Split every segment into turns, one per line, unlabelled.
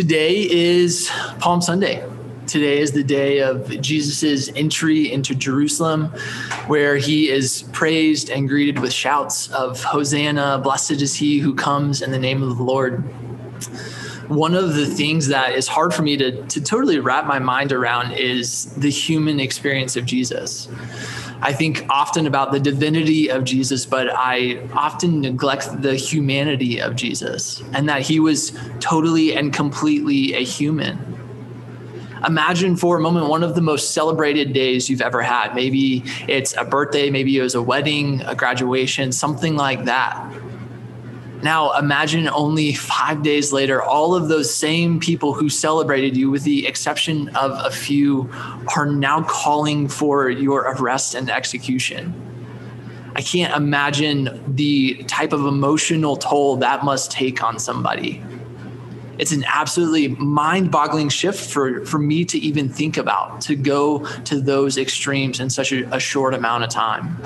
Today is Palm Sunday. Today is the day of Jesus' entry into Jerusalem, where he is praised and greeted with shouts of Hosanna, blessed is he who comes in the name of the Lord. One of the things that is hard for me to, to totally wrap my mind around is the human experience of Jesus. I think often about the divinity of Jesus, but I often neglect the humanity of Jesus and that he was totally and completely a human. Imagine for a moment one of the most celebrated days you've ever had. Maybe it's a birthday, maybe it was a wedding, a graduation, something like that. Now, imagine only five days later, all of those same people who celebrated you, with the exception of a few, are now calling for your arrest and execution. I can't imagine the type of emotional toll that must take on somebody. It's an absolutely mind boggling shift for, for me to even think about, to go to those extremes in such a, a short amount of time.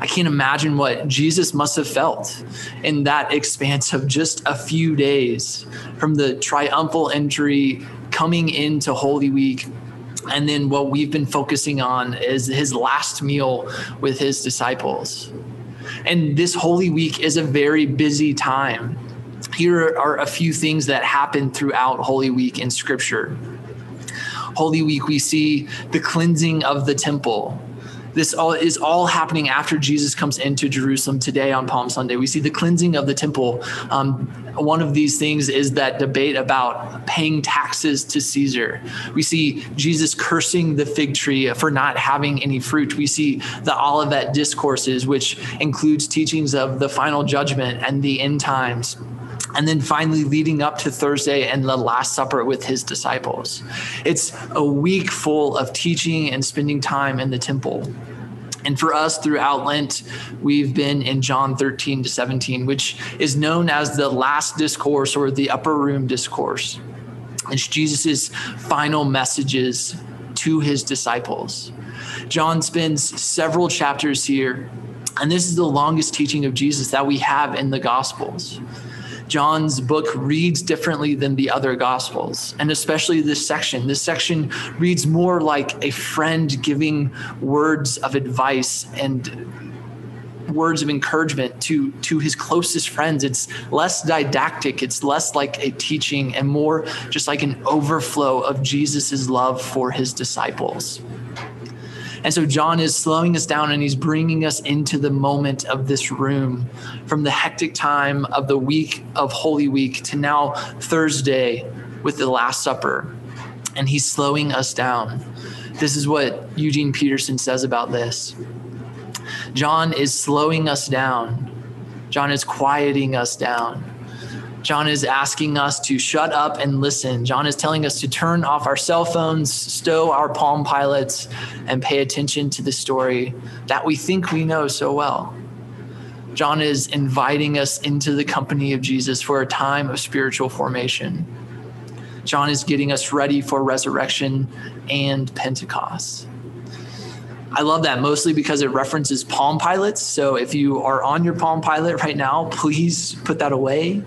I can't imagine what Jesus must have felt in that expanse of just a few days from the triumphal entry coming into Holy Week. And then what we've been focusing on is his last meal with his disciples. And this Holy Week is a very busy time. Here are a few things that happen throughout Holy Week in Scripture. Holy Week, we see the cleansing of the temple this all is all happening after Jesus comes into Jerusalem today on Palm Sunday. We see the cleansing of the temple. Um, one of these things is that debate about paying taxes to Caesar. We see Jesus cursing the fig tree for not having any fruit. We see the Olivet discourses, which includes teachings of the final judgment and the end times and then finally leading up to Thursday and the Last Supper with his disciples. It's a week full of teaching and spending time in the temple. And for us throughout Lent, we've been in John 13 to 17, which is known as the last discourse or the upper room discourse. It's Jesus' final messages to his disciples. John spends several chapters here, and this is the longest teaching of Jesus that we have in the Gospels. John's book reads differently than the other gospels, and especially this section. This section reads more like a friend giving words of advice and words of encouragement to to his closest friends it's less didactic it's less like a teaching and more just like an overflow of jesus's love for his disciples and so John is slowing us down and he's bringing us into the moment of this room from the hectic time of the week of Holy Week to now Thursday with the Last Supper. And he's slowing us down. This is what Eugene Peterson says about this. John is slowing us down. John is quieting us down. John is asking us to shut up and listen. John is telling us to turn off our cell phones, stow our Palm Pilots, and pay attention to the story that we think we know so well. John is inviting us into the company of Jesus for a time of spiritual formation. John is getting us ready for resurrection and Pentecost. I love that mostly because it references Palm Pilots. So if you are on your Palm Pilot right now, please put that away.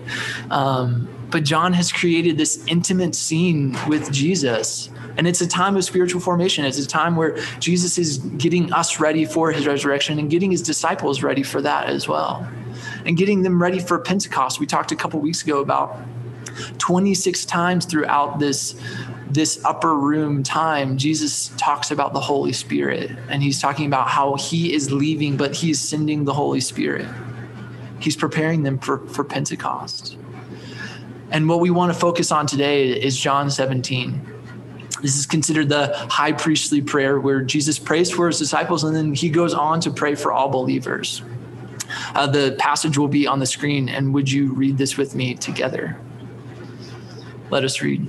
Um, but John has created this intimate scene with Jesus. And it's a time of spiritual formation. It's a time where Jesus is getting us ready for his resurrection and getting his disciples ready for that as well. And getting them ready for Pentecost. We talked a couple weeks ago about 26 times throughout this this upper room time, Jesus talks about the Holy Spirit and he's talking about how he is leaving, but he's sending the Holy Spirit. He's preparing them for, for Pentecost. And what we want to focus on today is John 17. This is considered the high priestly prayer where Jesus prays for his disciples and then he goes on to pray for all believers. Uh, the passage will be on the screen, and would you read this with me together? Let us read.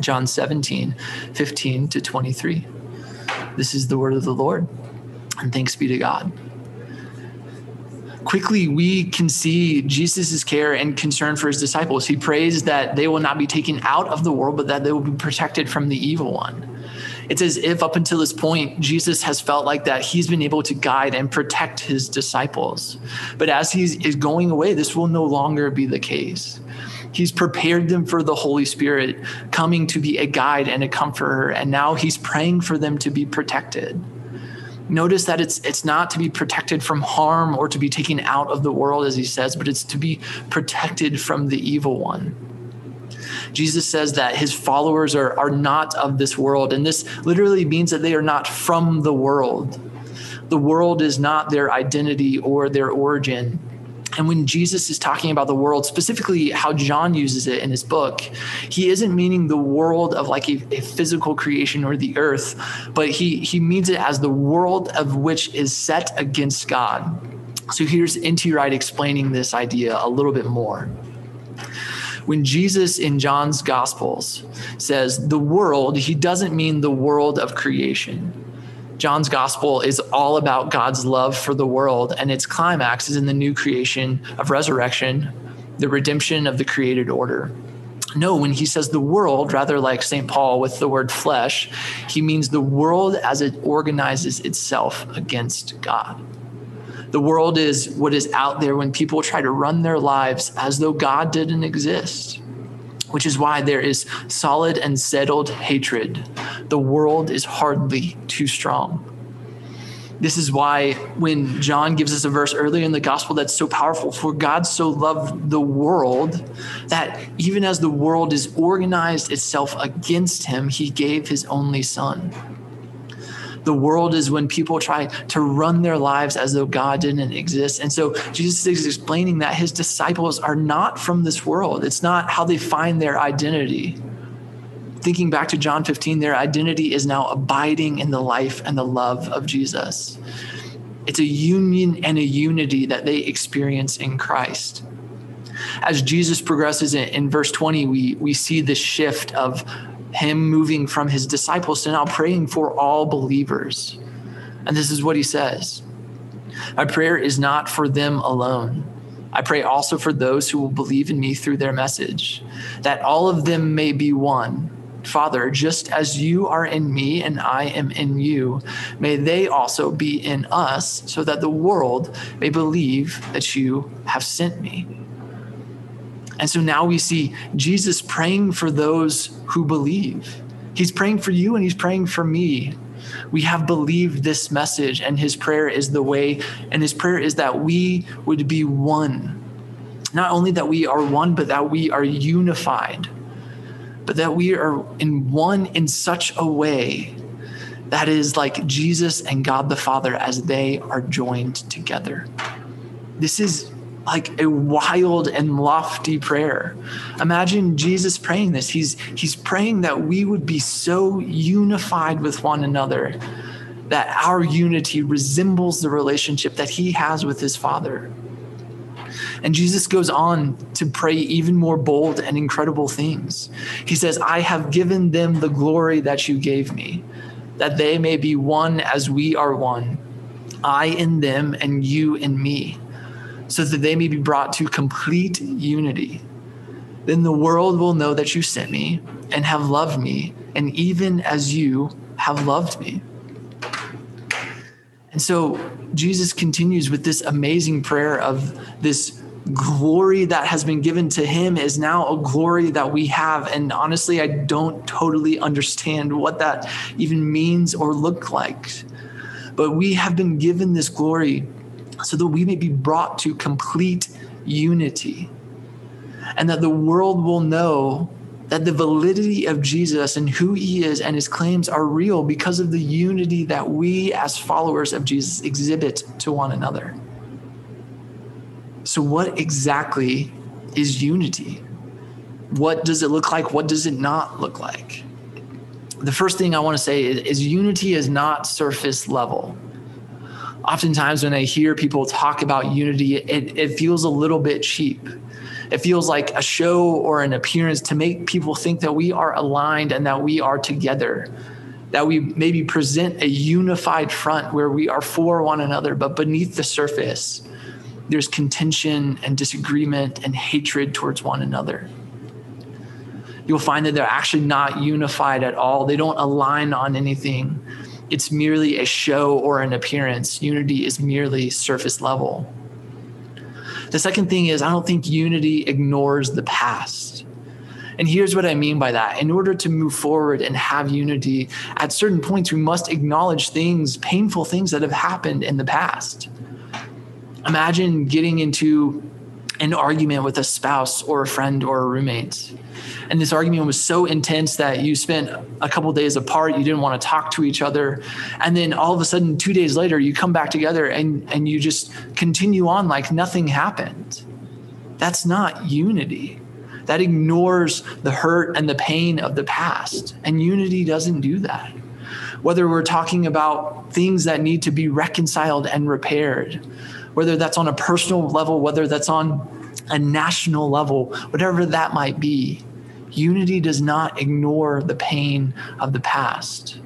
John 17, 15 to 23. This is the word of the Lord, and thanks be to God. Quickly, we can see Jesus' care and concern for his disciples. He prays that they will not be taken out of the world, but that they will be protected from the evil one. It's as if up until this point, Jesus has felt like that he's been able to guide and protect his disciples. But as he is going away, this will no longer be the case. He's prepared them for the Holy Spirit coming to be a guide and a comforter, and now he's praying for them to be protected. Notice that it's it's not to be protected from harm or to be taken out of the world as he says, but it's to be protected from the evil one. Jesus says that his followers are, are not of this world. And this literally means that they are not from the world. The world is not their identity or their origin. And when Jesus is talking about the world, specifically how John uses it in his book, he isn't meaning the world of like a, a, physical creation or the earth, but he, he means it as the world of which is set against God. So here's N.T. Wright explaining this idea a little bit more when Jesus in John's Gospels says the world, he doesn't mean the world of creation. John's Gospel is all about God's love for the world, and its climax is in the new creation of resurrection, the redemption of the created order. No, when he says the world, rather like St. Paul with the word flesh, he means the world as it organizes itself against God. The world is what is out there when people try to run their lives as though God didn't exist, which is why there is solid and settled hatred. The world is hardly too strong. This is why when John gives us a verse earlier in the gospel that's so powerful, for God so loved the world that even as the world is organized itself against him, he gave his only son. The world is when people try to run their lives as though God didn't exist. And so Jesus is explaining that his disciples are not from this world. It's not how they find their identity. Thinking back to John 15, their identity is now abiding in the life and the love of Jesus. It's a union and a unity that they experience in Christ as Jesus progresses in, in, verse 20, we, we see this shift of him moving from his disciples to now praying for all believers. And this is what he says My prayer is not for them alone. I pray also for those who will believe in me through their message, that all of them may be one. Father, just as you are in me and I am in you, may they also be in us, so that the world may believe that you have sent me. And so now we see Jesus praying for those who believe. He's praying for you and he's praying for me. We have believed this message, and his prayer is the way, and his prayer is that we would be one. Not only that we are one, but that we are unified, but that we are in one in such a way that is like Jesus and God the Father as they are joined together. This is like a wild and lofty prayer. Imagine Jesus praying this. He's he's praying that we would be so unified with one another that our unity resembles the relationship that he has with his Father. And Jesus goes on to pray even more bold and incredible things. He says, I have given them the glory that you gave me, that they may be one as we are one, I in them and you in me so that they may be brought to complete unity. Then the world will know that you sent me and have loved me, and even as you have loved me. And so Jesus continues with this amazing prayer of this glory that has been given to him is now a glory that we have. And honestly, I don't totally understand what that even means or look like. But we have been given this glory so that we may be brought to complete unity and that the world will know that the validity of Jesus and who he is and his claims are real because of the unity that we as followers of Jesus exhibit to one another. So, what exactly is unity? What does it look like? What does it not look like? The first thing I want to say is, is unity is not surface level oftentimes when I hear people talk about unity, it, it feels a little bit cheap. It feels like a show or an appearance to make people think that we are aligned and that we are together, that we maybe present a unified front where we are for one another, but beneath the surface, there's contention and disagreement and hatred towards one another. You'll find that they're actually not unified at all. They don't align on anything it's merely a show or an appearance. Unity is merely surface level. The second thing is, I don't think unity ignores the past. And here's what I mean by that. In order to move forward and have unity, at certain points, we must acknowledge things, painful things that have happened in the past. Imagine getting into an argument with a spouse or a friend or a roommate. And this argument was so intense that you spent a couple days apart you didn't want to talk to each other. And then all of a sudden 2 days later you come back together and and you just continue on like nothing happened. That's not unity. That ignores the hurt and the pain of the past. And unity doesn't do that. Whether we're talking about things that need to be reconciled and repaired whether that's on a personal level whether that's on a national level whatever that might be Unity does not ignore the pain of the past.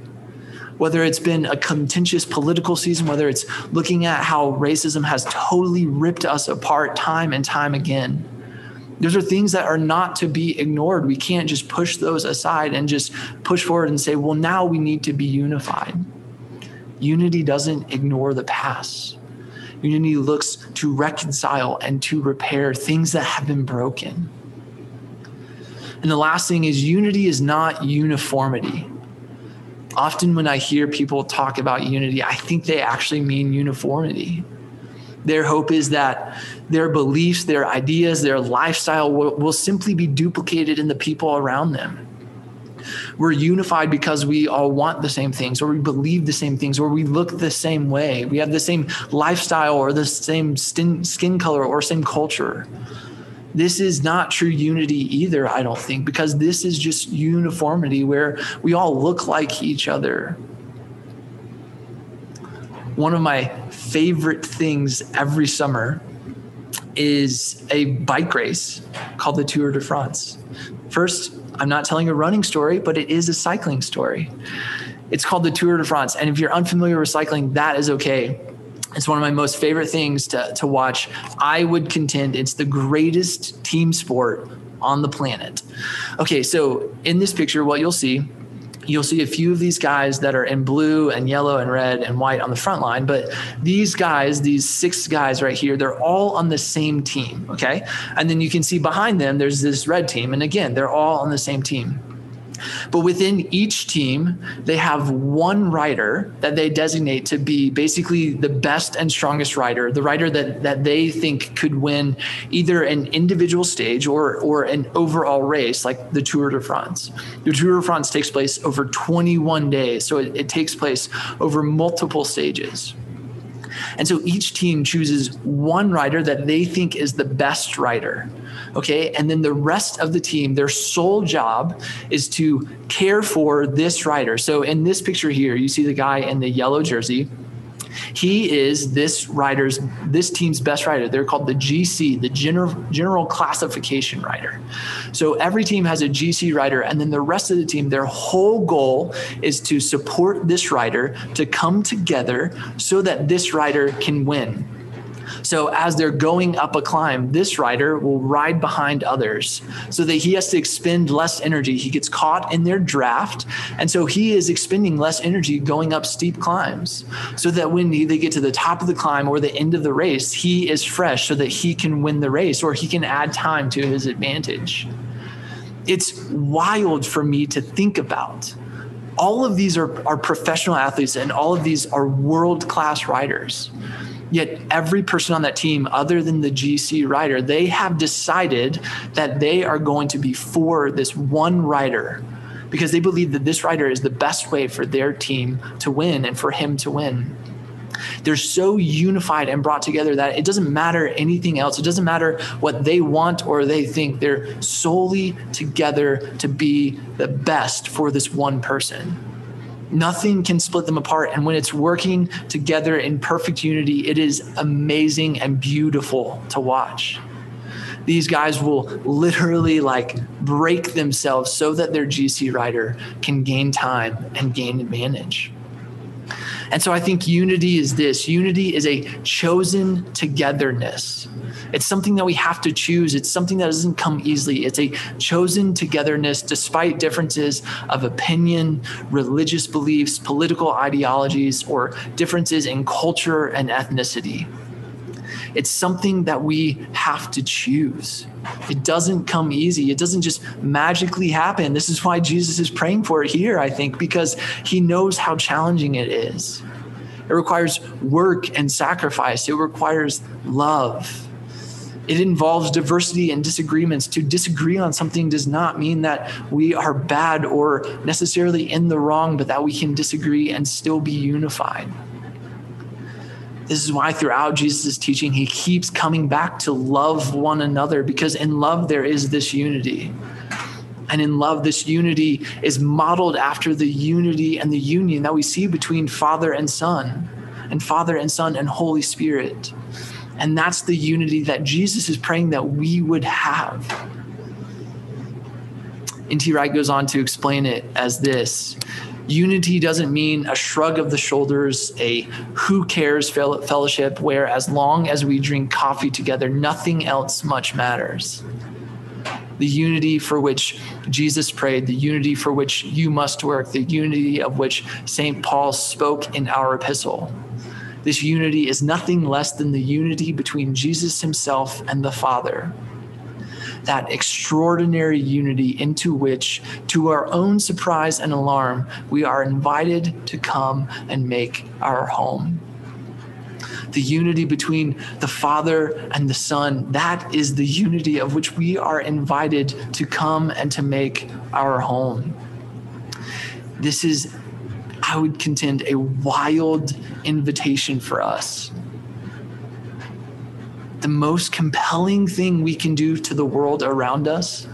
Whether it's been a contentious political season, whether it's looking at how racism has totally ripped us apart time and time again, those are things that are not to be ignored. We can't just push those aside and just push forward and say, well, now we need to be unified. Unity doesn't ignore the past. Unity looks to reconcile and to repair things that have been broken. And the last thing is unity is not uniformity. Often, when I hear people talk about unity, I think they actually mean uniformity. Their hope is that their beliefs, their ideas, their lifestyle will, will simply be duplicated in the people around them. We're unified because we all want the same things, or we believe the same things, or we look the same way. We have the same lifestyle, or the same skin color, or same culture this is not true unity either, I don't think, because this is just uniformity where we all look like each other. One of my favorite things every summer is a bike race called the Tour de France. First, I'm not telling a running story, but it is a cycling story. It's called the Tour de France. And if you're unfamiliar with cycling, that is okay it's one of my most favorite things to, to watch. I would contend it's the greatest team sport on the planet. Okay, so in this picture, what you'll see, you'll see a few of these guys that are in blue and yellow and red and white on the front line. But these guys, these six guys right here, they're all on the same team. Okay. And then you can see behind them, there's this red team. And again, they're all on the same team. But within each team, they have one rider that they designate to be basically the best and strongest rider, the rider that, that they think could win either an individual stage or, or an overall race like the Tour de France. The Tour de France takes place over 21 days, so it, it takes place over multiple stages. And so each team chooses one rider that they think is the best rider. Okay. And then the rest of the team, their sole job is to care for this rider. So in this picture here, you see the guy in the yellow jersey. He is this rider's, this team's best rider. They're called the GC, the general general classification rider. So every team has a GC rider, and then the rest of the team, their whole goal is to support this rider to come together so that this rider can win. So as they're going up a climb, this rider will ride behind others so that he has to expend less energy. He gets caught in their draft. And so he is expending less energy going up steep climbs so that when they get to the top of the climb or the end of the race, he is fresh so that he can win the race or he can add time to his advantage. It's wild for me to think about all of these are, are professional athletes and all of these are world class riders Yet every person on that team, other than the GC rider, they have decided that they are going to be for this one rider because they believe that this rider is the best way for their team to win and for him to win. They're so unified and brought together that it doesn't matter anything else. It doesn't matter what they want or they think. They're solely together to be the best for this one person. Nothing can split them apart. And when it's working together in perfect unity, it is amazing and beautiful to watch. These guys will literally like break themselves so that their GC rider can gain time and gain advantage. And so I think unity is this unity is a chosen togetherness. It's something that we have to choose. It's something that doesn't come easily. It's a chosen togetherness despite differences of opinion, religious beliefs, political ideologies, or differences in culture and ethnicity. It's something that we have to choose. It doesn't come easy. It doesn't just magically happen. This is why Jesus is praying for it here, I think, because he knows how challenging it is. It requires work and sacrifice, it requires love. It involves diversity and disagreements. To disagree on something does not mean that we are bad or necessarily in the wrong, but that we can disagree and still be unified. This is why throughout Jesus' teaching, he keeps coming back to love one another because in love, there is this unity. And in love, this unity is modeled after the unity and the union that we see between Father and Son, and Father and Son and Holy Spirit. And that's the unity that Jesus is praying that we would have. N.T. Wright goes on to explain it as this Unity doesn't mean a shrug of the shoulders, a who cares fellowship where as long as we drink coffee together, nothing else much matters. The unity for which Jesus prayed, the unity for which you must work, the unity of which St. Paul spoke in our epistle. This unity is nothing less than the unity between Jesus himself and the Father that extraordinary unity into which, to our own surprise and alarm, we are invited to come and make our home. The unity between the Father and the Son, that is the unity of which we are invited to come and to make our home. This is, I would contend, a wild invitation for us the most compelling thing we can do to the world around us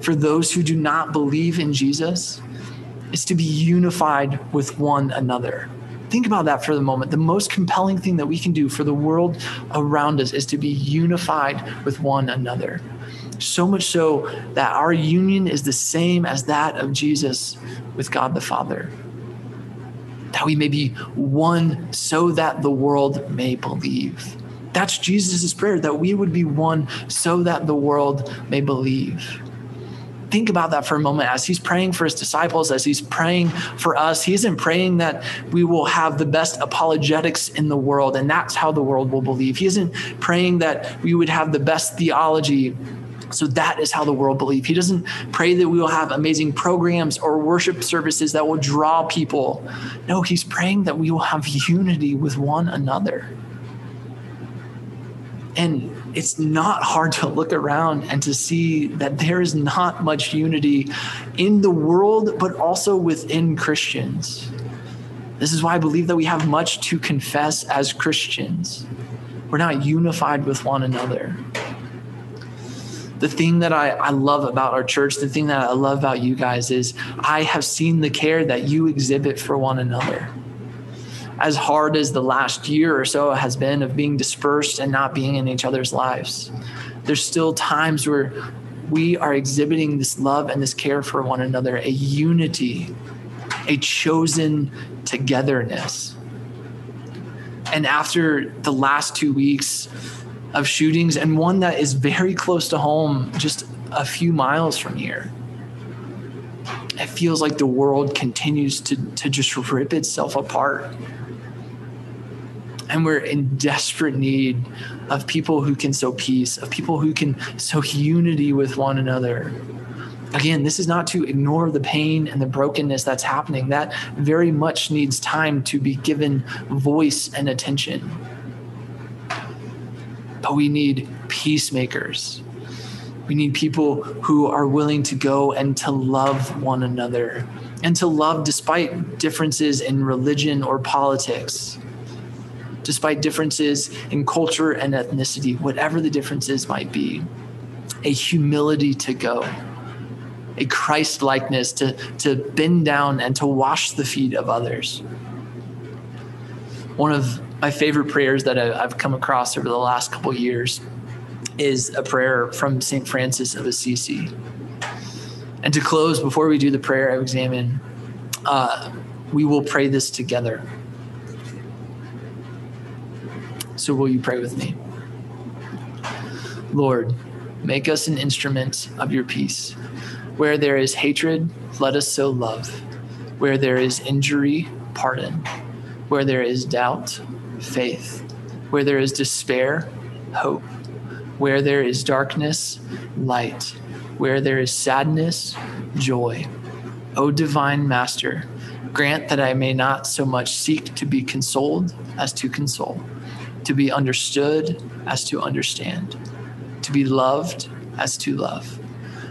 for those who do not believe in Jesus is to be unified with one another. Think about that for the moment. The most compelling thing that we can do for the world around us is to be unified with one another. So much so that our union is the same as that of Jesus with God the Father. That we may be one so that the world may believe. That's Jesus' prayer that we would be one so that the world may believe. Think about that for a moment as he's praying for his disciples, as he's praying for us. He isn't praying that we will have the best apologetics in the world and that's how the world will believe. He isn't praying that we would have the best theology so that is how the world believe. He doesn't pray that we will have amazing programs or worship services that will draw people. No, he's praying that we will have unity with one another. And it's not hard to look around and to see that there is not much unity in the world, but also within Christians. This is why I believe that we have much to confess as Christians. We're not unified with one another. The thing that I, I love about our church, the thing that I love about you guys is I have seen the care that you exhibit for one another as hard as the last year or so has been of being dispersed and not being in each other's lives, there's still times where we are exhibiting this love and this care for one another, a unity, a chosen togetherness. And after the last two weeks of shootings, and one that is very close to home, just a few miles from here, it feels like the world continues to, to just rip itself apart and we're in desperate need of people who can sow peace, of people who can sow unity with one another. Again, this is not to ignore the pain and the brokenness that's happening. That very much needs time to be given voice and attention. but we need peacemakers. We need people who are willing to go and to love one another and to love despite differences in religion or politics, despite differences in culture and ethnicity, whatever the differences might be. A humility to go, a Christ likeness to, to bend down and to wash the feet of others. One of my favorite prayers that I've come across over the last couple years is a prayer from St. Francis of Assisi. And to close, before we do the prayer of examen, uh, we will pray this together. So, will you pray with me? Lord, make us an instrument of your peace. Where there is hatred, let us sow love. Where there is injury, pardon. Where there is doubt, faith. Where there is despair, hope. Where there is darkness, light. Where there is sadness, joy. O divine Master, grant that I may not so much seek to be consoled as to console, to be understood as to understand, to be loved as to love.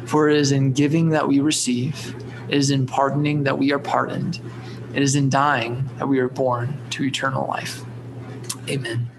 For it is in giving that we receive, it is in pardoning that we are pardoned, it is in dying that we are born to eternal life. Amen.